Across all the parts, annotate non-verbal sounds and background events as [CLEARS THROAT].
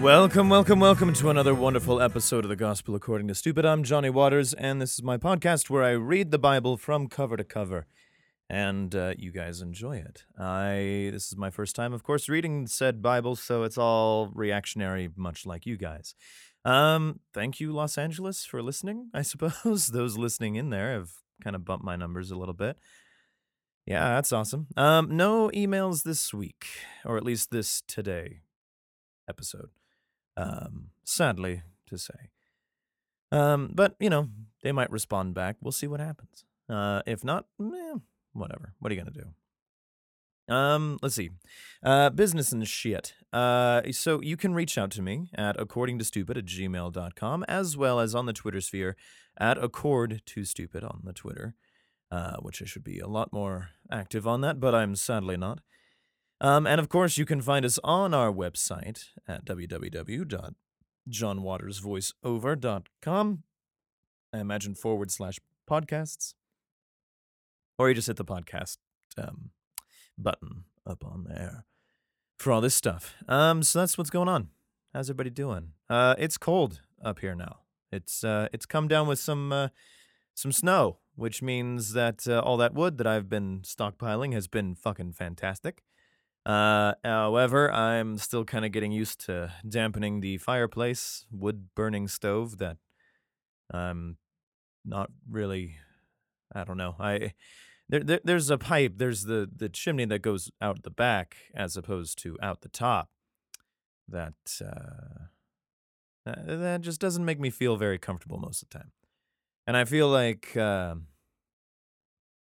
Welcome, welcome, welcome to another wonderful episode of the Gospel According to Stupid. I'm Johnny Waters, and this is my podcast where I read the Bible from cover to cover, and uh, you guys enjoy it. I this is my first time, of course, reading said Bible, so it's all reactionary, much like you guys. Um, thank you, Los Angeles, for listening. I suppose [LAUGHS] those listening in there have kind of bumped my numbers a little bit. Yeah, that's awesome. Um, no emails this week, or at least this today episode um, sadly to say. Um, but you know, they might respond back. We'll see what happens. Uh, if not, eh, whatever. What are you gonna do? Um, let's see. Uh, business and shit. Uh, so you can reach out to me at according to stupid at gmail.com as well as on the Twitter sphere at accord to stupid on the Twitter, uh, which I should be a lot more active on that, but I'm sadly not. Um, and of course, you can find us on our website at www.johnwatersvoiceover.com. I imagine forward slash podcasts. Or you just hit the podcast um, button up on there for all this stuff. Um, so that's what's going on. How's everybody doing? Uh, it's cold up here now. It's uh, it's come down with some uh, some snow, which means that uh, all that wood that I've been stockpiling has been fucking fantastic. Uh, however, I'm still kind of getting used to dampening the fireplace, wood burning stove that I'm not really. I don't know. I there, there there's a pipe. There's the the chimney that goes out the back as opposed to out the top. That uh, that, just doesn't make me feel very comfortable most of the time. And I feel like uh,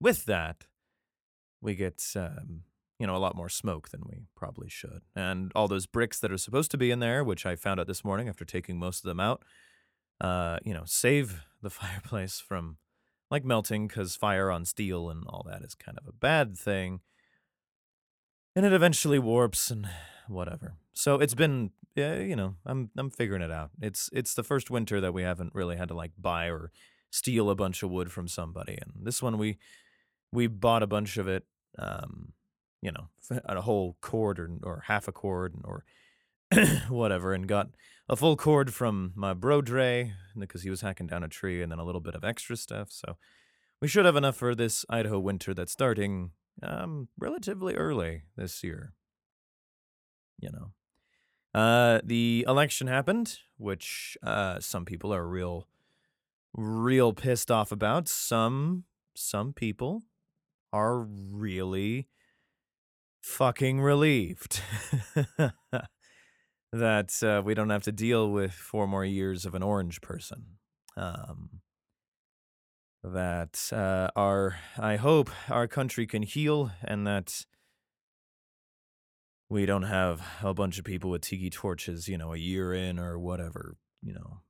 with that, we get um, you know, a lot more smoke than we probably should. And all those bricks that are supposed to be in there, which I found out this morning after taking most of them out, uh, you know, save [LAUGHS] the fireplace from like melting because fire on steel and all that is kind of a bad thing. And it eventually warps and [SIGHS] whatever. So it's been, yeah, you know, I'm I'm figuring it out. It's it's the first winter that we haven't really had to like buy or steal a bunch of wood from somebody, and this one we we bought a bunch of it. Um, you know, a whole cord or, or half a cord or [CLEARS THROAT] whatever, and got a full cord from my bro Dre because he was hacking down a tree, and then a little bit of extra stuff. So we should have enough for this Idaho winter that's starting um, relatively early this year. You know, uh, the election happened, which uh, some people are real, real pissed off about. Some some people are really fucking relieved [LAUGHS] that uh, we don't have to deal with four more years of an orange person. Um, that uh, our, I hope our country can heal and that we don't have a bunch of people with tiki torches, you know, a year in or whatever, you know,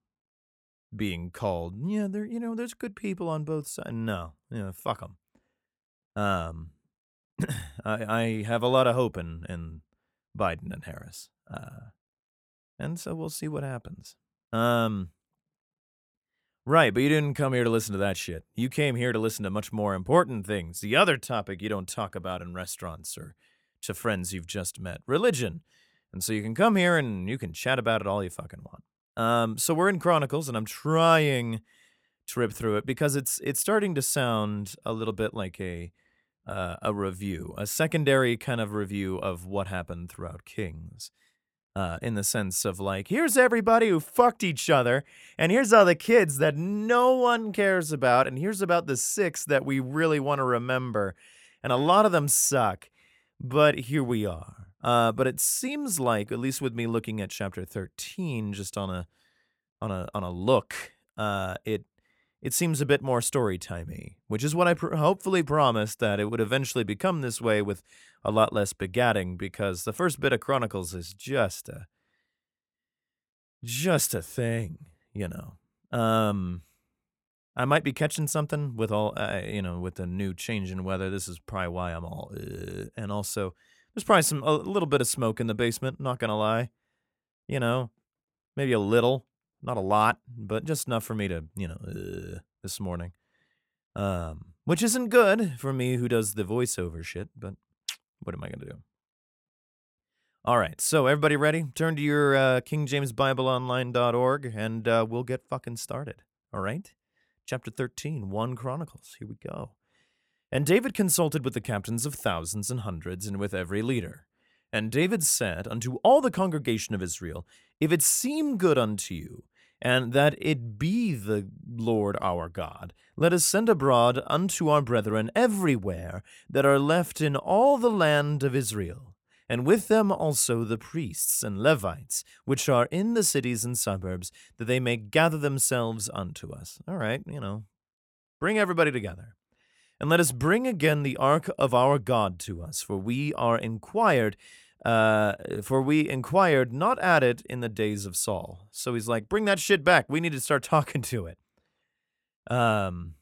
being called, yeah, there, you know, there's good people on both sides. No, you know, fuck them. Um, [LAUGHS] I, I have a lot of hope in, in Biden and Harris. Uh, and so we'll see what happens. Um, right, but you didn't come here to listen to that shit. You came here to listen to much more important things. The other topic you don't talk about in restaurants or to friends you've just met religion. And so you can come here and you can chat about it all you fucking want. Um, so we're in Chronicles, and I'm trying to rip through it because it's it's starting to sound a little bit like a uh, a review, a secondary kind of review of what happened throughout Kings. Uh, in the sense of like, here's everybody who fucked each other, and here's all the kids that no one cares about, and here's about the six that we really want to remember. And a lot of them suck, but here we are. Uh, but it seems like, at least with me looking at chapter 13, just on a on a on a look, uh, it it seems a bit more story timey, which is what I pr- hopefully promised that it would eventually become this way with a lot less begatting, because the first bit of Chronicles is just a just a thing, you know. Um, I might be catching something with all, uh, you know, with the new change in weather. This is probably why I'm all, uh, and also there's probably some a little bit of smoke in the basement. Not gonna lie, you know, maybe a little not a lot, but just enough for me to, you know, uh, this morning. Um, which isn't good for me who does the voiceover shit, but what am I going to do? All right, so everybody ready? Turn to your uh, KingJamesBibleOnline.org and uh, we'll get fucking started. All right? Chapter 13, 1 Chronicles. Here we go. And David consulted with the captains of thousands and hundreds and with every leader. And David said unto all the congregation of Israel, If it seem good unto you, and that it be the Lord our God, let us send abroad unto our brethren everywhere that are left in all the land of Israel and with them also the priests and Levites, which are in the cities and suburbs, that they may gather themselves unto us. All right, you know, bring everybody together. And let us bring again the ark of our God to us, for we are inquired, uh, for we inquired not at it in the days of Saul. So he's like, bring that shit back. We need to start [LAUGHS] talking to it. Um,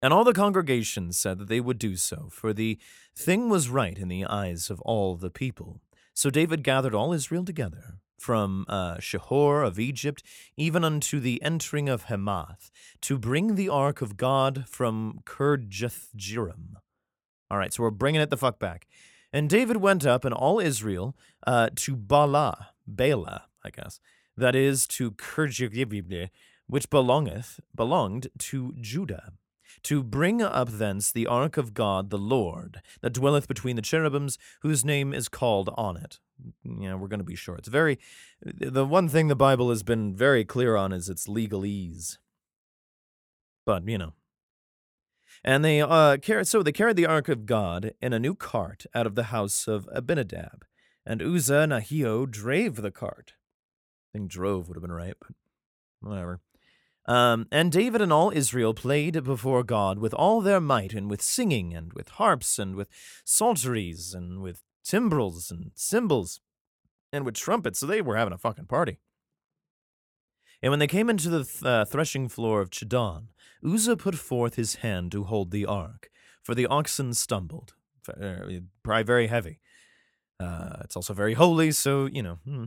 and all the congregation said that they would do so, for the thing was right in the eyes of all the people. So David gathered all Israel together, from uh, Shihor of Egypt even unto the entering of Hamath, to bring the ark of God from Kirjathjearim. All right, so we're bringing it the fuck back. And David went up and all Israel uh, to Bala, Bala, I guess, that is to Kirjathjearim, which belongeth belonged to Judah to bring up thence the ark of God the Lord, that dwelleth between the cherubims, whose name is called on it. Yeah, we're going to be sure. It's very, the one thing the Bible has been very clear on is its legalese. But, you know. And they, uh, carried, so they carried the ark of God in a new cart out of the house of Abinadab. And Uzzah and Ahio drave the cart. I think drove would have been right, but whatever. Um, and David and all Israel played before God with all their might, and with singing, and with harps, and with psalteries, and with timbrels, and cymbals, and with trumpets. So they were having a fucking party. And when they came into the th- uh, threshing floor of Chidon, Uzzah put forth his hand to hold the ark, for the oxen stumbled, probably very heavy. Uh, it's also very holy, so, you know. Hmm.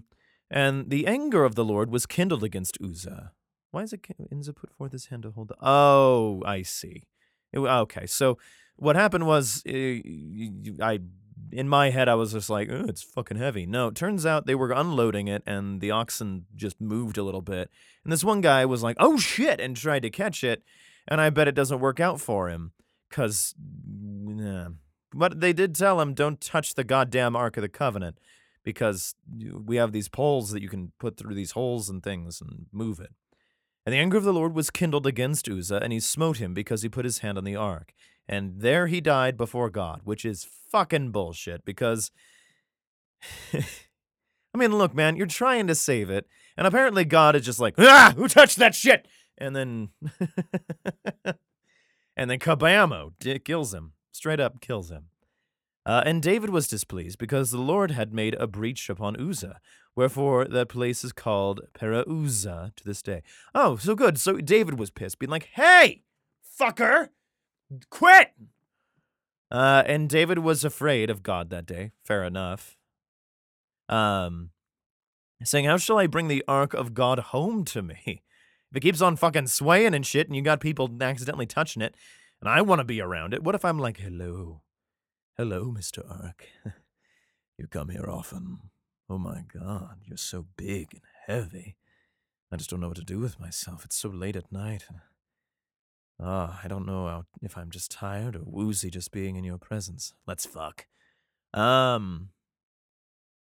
And the anger of the Lord was kindled against Uzzah, why is it Inza put forth his hand to hold the? Oh, I see. It, okay, so what happened was uh, I in my head I was just like, oh, it's fucking heavy. No, it turns out they were unloading it and the oxen just moved a little bit. And this one guy was like, "Oh shit," and tried to catch it, and I bet it doesn't work out for him cuz nah. but they did tell him don't touch the goddamn ark of the covenant because we have these poles that you can put through these holes and things and move it. And the anger of the Lord was kindled against Uzzah, and he smote him because he put his hand on the ark. And there he died before God, which is fucking bullshit because. [LAUGHS] I mean, look, man, you're trying to save it, and apparently God is just like, ah, who touched that shit? And then. [LAUGHS] and then kabamo, kills him. Straight up kills him. Uh, and David was displeased because the Lord had made a breach upon Uzzah, wherefore that place is called Perah-Uzzah to this day. Oh, so good. So David was pissed, being like, hey, fucker, quit. Uh, and David was afraid of God that day. Fair enough. Um, saying, How shall I bring the ark of God home to me? It keeps on fucking swaying and shit, and you got people accidentally touching it, and I want to be around it, what if I'm like, Hello, Hello, Mr. Ark. [LAUGHS] you come here often. Oh my god, you're so big and heavy. I just don't know what to do with myself. It's so late at night. Ah, I don't know if I'm just tired or woozy just being in your presence. Let's fuck. Um.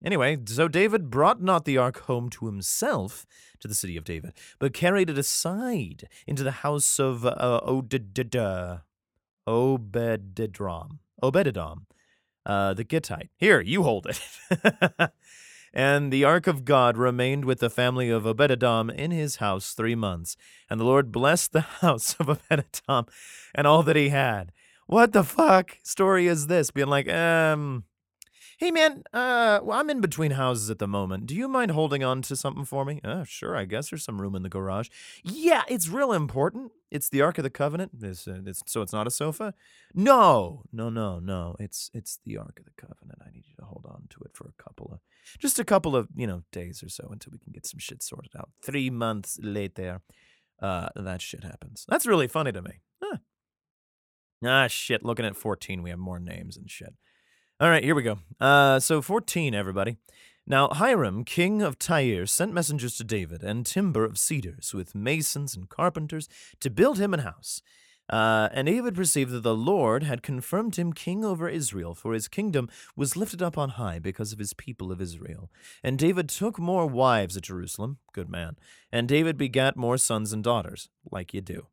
Anyway, so David brought not the ark home to himself, to the city of David, but carried it aside into the house of uh, Obededom. Obededom, uh, the Gittite. Here, you hold it. [LAUGHS] and the ark of God remained with the family of Obededom in his house three months. And the Lord blessed the [LAUGHS] house of Obededom and all that he had. What the fuck story is this? Being like, um, Hey man, uh, well, I'm in between houses at the moment. Do you mind holding on to something for me? Uh, sure, I guess there's some room in the garage. Yeah, it's real important. It's the Ark of the Covenant. It's, uh, it's, so it's not a sofa. No, no, no, no. It's it's the Ark of the Covenant. I need you to hold on to it for a couple of, just a couple of you know days or so until we can get some shit sorted out. Three months later, uh, that shit happens. That's really funny to me. Huh. Ah, shit. Looking at 14, we have more names and shit. All right, here we go. Uh, so 14, everybody. Now Hiram, king of Tyre, sent messengers to David and timber of cedars with masons and carpenters to build him an house. Uh, and David perceived that the Lord had confirmed him king over Israel, for his kingdom was lifted up on high because of his people of Israel. And David took more wives at Jerusalem, good man, and David begat more sons and daughters, like you do.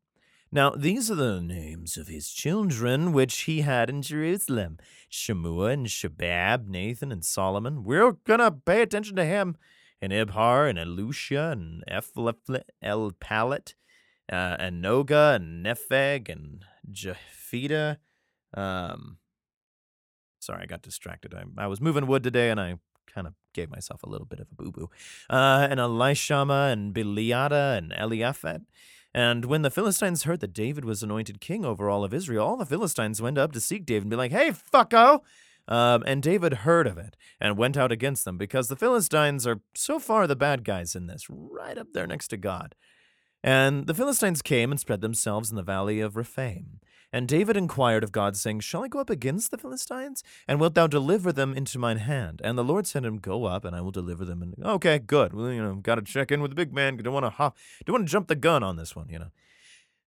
Now these are the names of his children which he had in Jerusalem Shemua and Shabab, Nathan and Solomon. We're gonna pay attention to him. And Ibhar and Elusha and El Palet uh, and Noga and Nepheg and Japhida. Um, sorry, I got distracted. I, I was moving wood today and I kind of gave myself a little bit of a boo boo. Uh, and Elishama and Biliada and Eliaphat. And when the Philistines heard that David was anointed king over all of Israel, all the Philistines went up to seek David and be like, hey, fucko! Um, and David heard of it and went out against them because the Philistines are so far the bad guys in this, right up there next to God. And the Philistines came and spread themselves in the valley of Rephaim. And David inquired of God, saying, Shall I go up against the Philistines? And wilt thou deliver them into mine hand? And the Lord said him, Go up, and I will deliver them. And okay, good. Well, you know, got to check in with the big man. Don't want to hop, don't want to jump the gun on this one, you know.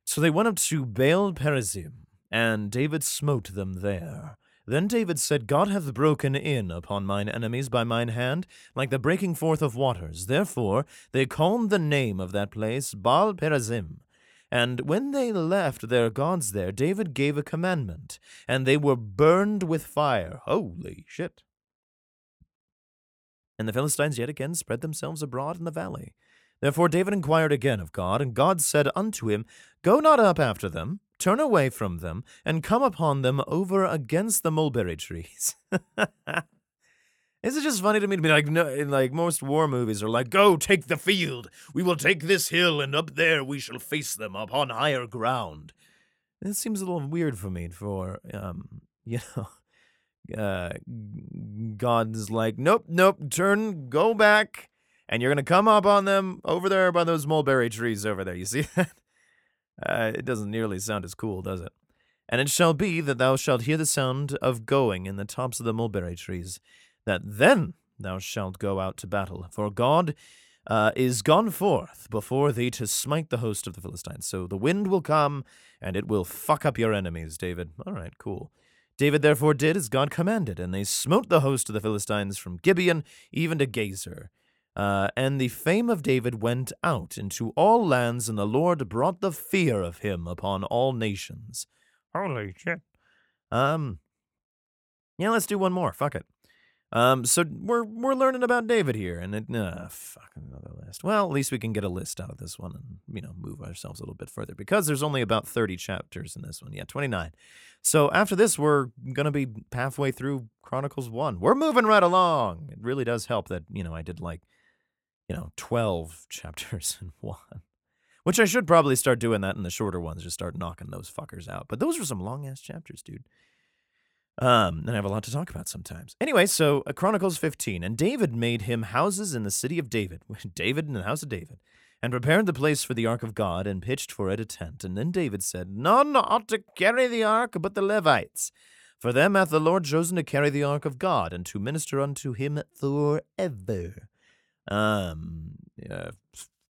So they went up to Baal Perazim, and David smote them there. Then David said, God hath broken in upon mine enemies by mine hand, like the breaking forth of waters. Therefore they called the name of that place Baal Perazim. And when they left their gods there, David gave a commandment, and they were burned with fire. Holy shit. And the Philistines yet again spread themselves abroad in the valley. Therefore David inquired again of God, and God said unto him, Go not up after them, turn away from them, and come upon them over against the mulberry trees. [LAUGHS] Is it just funny to me to be like, no, in like most war movies are like, go take the field. We will take this hill, and up there we shall face them upon higher ground. This seems a little weird for me. For um, [LAUGHS] you know, uh, God's like, nope, nope, turn, go back, and you're gonna come up on them over there by those mulberry trees over there. You see [LAUGHS] that? Uh, it doesn't nearly sound as cool, does it? And it shall be that thou shalt hear the sound of going in the tops of the mulberry trees, that then thou shalt go out to battle. For God uh, is gone forth before thee to smite the host of the Philistines. So the wind will come, and it will fuck up your enemies, David. All right, cool. David therefore did as God commanded, and they smote the host of the Philistines from Gibeon even to Gezer. Uh, and the fame of David went out into all lands, and the Lord brought the fear of him upon all nations. Holy shit. Um, yeah, let's do one more. Fuck it. Um, so we're we're learning about David here, and it, uh, fuck another list. Well, at least we can get a list out of this one, and you know, move ourselves a little bit further because there's only about thirty chapters in this one. Yeah, twenty nine. So after this, we're gonna be halfway through Chronicles one. We're moving right along. It really does help that you know I did like you know, 12 [LAUGHS] chapters in one. Which I should probably start doing that in the shorter ones, just start knocking those fuckers out. But those were some long ass chapters, dude. Um, and I have a lot to talk about sometimes. Anyway, so uh, Chronicles 15, and David made him houses in the city of David, [LAUGHS] David in the house of David, and prepared the place for the ark of God, and pitched for it a tent. And then David said, None ought to carry the ark but the Levites. For them hath the Lord chosen to carry the ark of God, and to minister unto him forever. Um, yeah,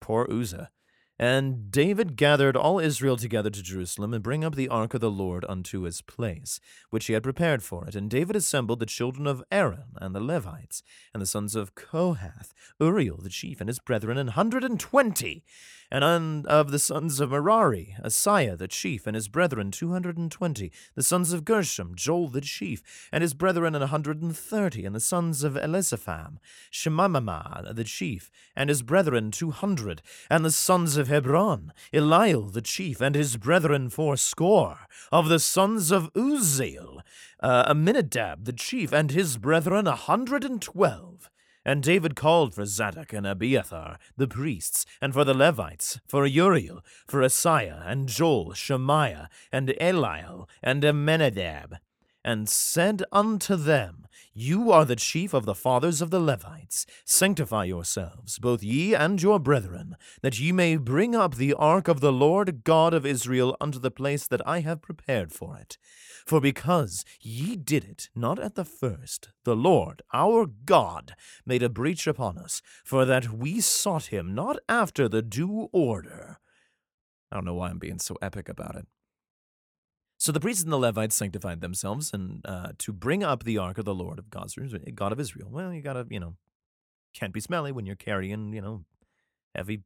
poor Uzzah. And David gathered all Israel together to Jerusalem, and bring up the ark of the Lord unto his place, which he had prepared for it. And David assembled the children of Aaron, and the Levites, and the sons of Kohath, Uriel the chief, and his brethren, an hundred and twenty. And of the sons of Merari, Asaiah the chief, and his brethren two hundred and twenty. The sons of Gershom, Joel the chief, and his brethren an hundred and thirty. And the sons of Elisapham, Shemamah the chief, and his brethren two hundred. And the sons of Hebron, Eliel the chief, and his brethren fourscore. Of the sons of Uzziel, uh, Aminadab the chief, and his brethren a hundred and twelve. And David called for Zadok and Abiathar, the priests, and for the Levites, for Uriel, for Asaiah, and Joel, Shemaiah, and Eliel, and Aminadab. And said unto them, You are the chief of the fathers of the Levites. Sanctify yourselves, both ye and your brethren, that ye may bring up the ark of the Lord God of Israel unto the place that I have prepared for it. For because ye did it not at the first, the Lord our God made a breach upon us, for that we sought him not after the due order. I don't know why I'm being so epic about it. So the priests and the Levites sanctified themselves and uh, to bring up the ark of the Lord of God, God of Israel. Well, you gotta, you know, can't be smelly when you're carrying, you know, heavy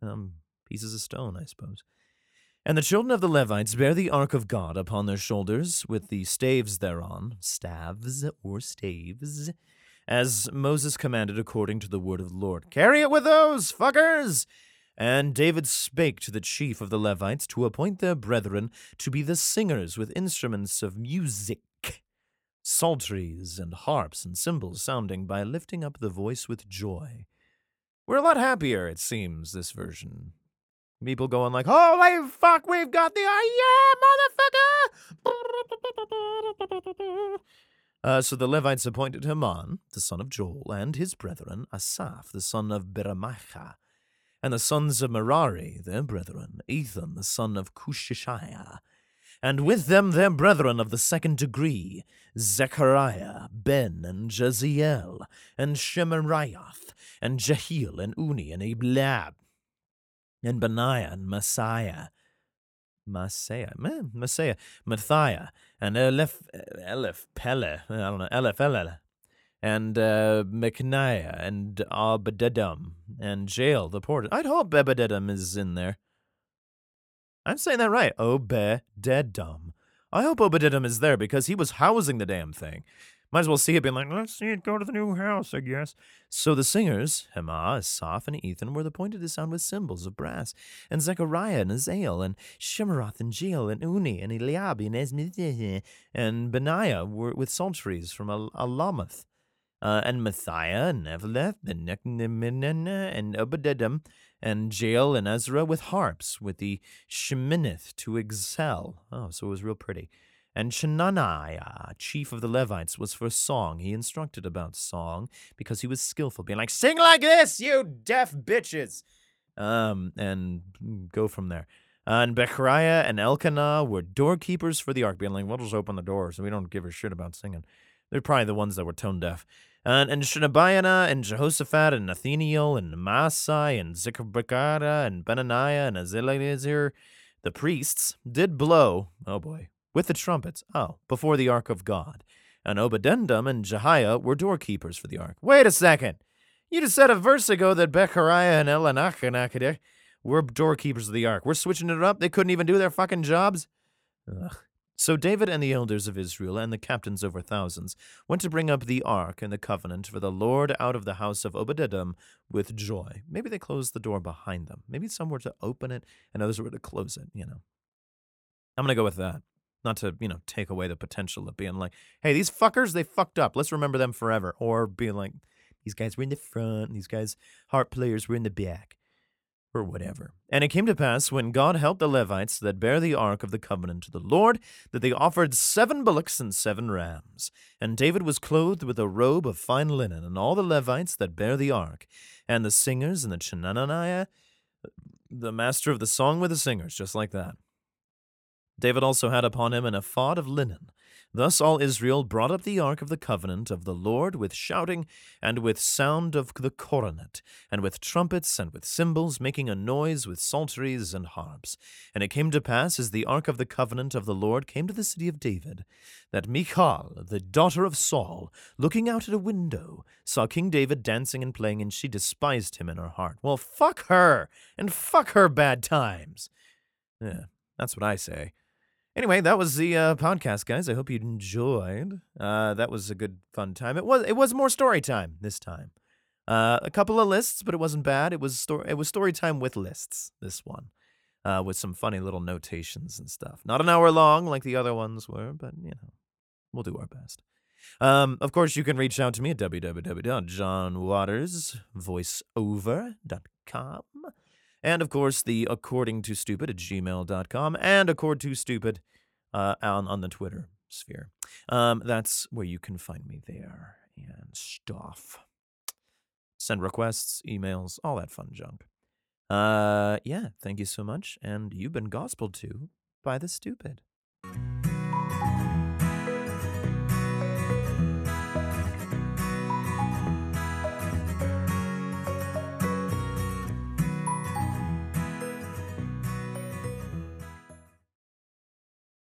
um, pieces of stone, I suppose. And the children of the Levites bear the ark of God upon their shoulders with the staves thereon, staves or staves, as Moses commanded according to the word of the Lord. Carry it with those, fuckers! And David spake to the chief of the Levites to appoint their brethren to be the singers with instruments of music, psalteries and harps and cymbals sounding by lifting up the voice with joy. We're a lot happier, it seems, this version. People going like, "Holy fuck, we've got the oh yeah, motherfucker!" [LAUGHS] Uh, so the Levites appointed Heman, the son of Joel, and his brethren, Asaph, the son of Beramacha, and the sons of Merari, their brethren, Ethan, the son of Cushishiah, and with them their brethren of the second degree, Zechariah, Ben, and Jeziel, and Shemariah, and Jehiel, and Uni, and Eblab, and Benaiah, and Messiah, Messiah, Messiah, Matthiah, and Elef, Elef, Pele, I don't know, Elef, Elef, and uh, and Obededom and Jael the porter. I'd hope Obededom is in there. I'm saying that right. Obededom. I hope Obededom is there because he was housing the damn thing. Might as well see it being like, let's see it go to the new house, I guess. So the singers, Hema, Asaph, and Ethan, were the appointed to sound with cymbals of brass, and Zechariah and Azael, and Shemarath, and Jael, and Uni, and Eliab, and Esmith, [LAUGHS] and Benaiah were with psalteries from Al- Alamoth uh, and Matthiah and Eveleth and Nechneminah and Obededom and Jael and Ezra with harps, with the Sheminith to excel. Oh, so it was real pretty. And Shenaniah, chief of the Levites, was for song. He instructed about song because he was skillful, being like, "Sing like this, you deaf bitches," um, and go from there. And Bechariah and Elkanah were doorkeepers for the ark, being like, "We'll just open the doors. So we don't give a shit about singing." They're probably the ones that were tone deaf. And, and Shenabiana and Jehoshaphat and Nathaniel and Masai and Zechariah and Benaniah and Azelezer, the priests, did blow, oh boy, with the trumpets, oh, before the ark of God. And Obededom and Jehiah were doorkeepers for the ark. Wait a second. You just said a verse ago that Bechariah and Elanachanakidah were doorkeepers of the ark. We're switching it up. They couldn't even do their fucking jobs. Ugh. So David and the elders of Israel and the captains over thousands went to bring up the ark and the covenant for the Lord out of the house of Obededom with joy. Maybe they closed the door behind them. Maybe some were to open it and others were to close it, you know. I'm going to go with that. Not to, you know, take away the potential of being like, hey, these fuckers, they fucked up. Let's remember them forever. Or being like, these guys were in the front, these guys, harp players were in the back or whatever. And it came to pass when God helped the Levites that bear the ark of the covenant to the Lord, that they offered seven bullocks and seven rams. And David was clothed with a robe of fine linen, and all the Levites that bear the ark, and the singers and the Chenaniah, the master of the song with the singers, just like that. David also had upon him an ephod of linen Thus all Israel brought up the ark of the covenant of the Lord with shouting, and with sound of the coronet, and with trumpets, and with cymbals, making a noise with psalteries and harps. And it came to pass, as the ark of the covenant of the Lord came to the city of David, that Michal, the daughter of Saul, looking out at a window, saw King David dancing and playing, and she despised him in her heart. Well, fuck her, and fuck her bad times. Yeah, that's what I say. Anyway, that was the uh, podcast, guys. I hope you enjoyed. Uh, that was a good, fun time. It was. It was more story time this time. Uh, a couple of lists, but it wasn't bad. It was story. It was story time with lists. This one, uh, with some funny little notations and stuff. Not an hour long like the other ones were, but you know, we'll do our best. Um, of course, you can reach out to me at www.johnwatersvoiceover.com. And of course, the according to stupid at gmail.com and accord to stupid uh, on, on the Twitter. sphere. Um, that's where you can find me there and stuff. Send requests, emails, all that fun junk. Uh, yeah, thank you so much. And you've been gospel to by the stupid.